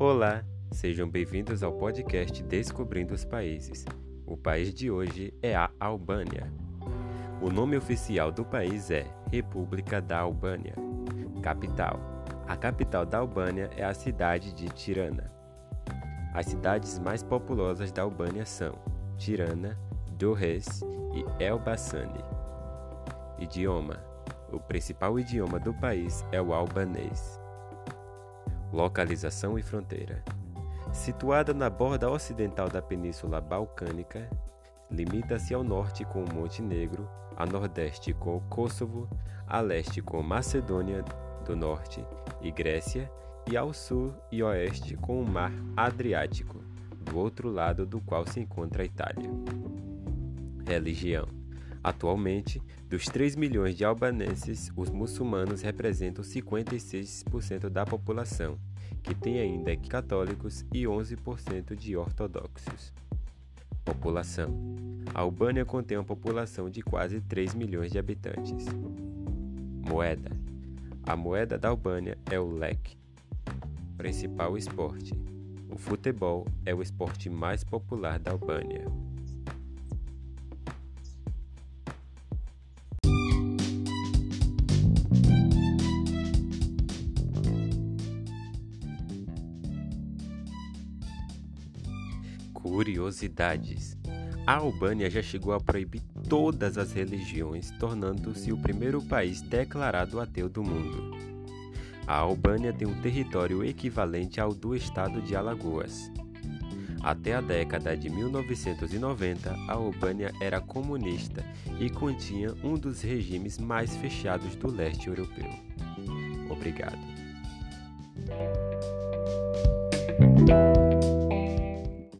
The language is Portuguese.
Olá, sejam bem-vindos ao podcast Descobrindo os Países. O país de hoje é a Albânia. O nome oficial do país é República da Albânia. Capital: A capital da Albânia é a cidade de Tirana. As cidades mais populosas da Albânia são Tirana, Durrës e Elbassani. Idioma: O principal idioma do país é o albanês. Localização e fronteira: Situada na borda ocidental da Península Balcânica, limita-se ao norte com o Montenegro, a nordeste com o Kosovo, a leste com Macedônia do Norte e Grécia, e ao sul e oeste com o Mar Adriático, do outro lado do qual se encontra a Itália. Religião: Atualmente, dos 3 milhões de albanenses, os muçulmanos representam 56% da população, que tem ainda católicos e 11% de ortodoxos. População: A Albânia contém uma população de quase 3 milhões de habitantes. Moeda: A moeda da Albânia é o lek. Principal esporte: O futebol é o esporte mais popular da Albânia. Curiosidades: A Albânia já chegou a proibir todas as religiões, tornando-se o primeiro país declarado ateu do mundo. A Albânia tem um território equivalente ao do estado de Alagoas. Até a década de 1990, a Albânia era comunista e continha um dos regimes mais fechados do leste europeu. Obrigado.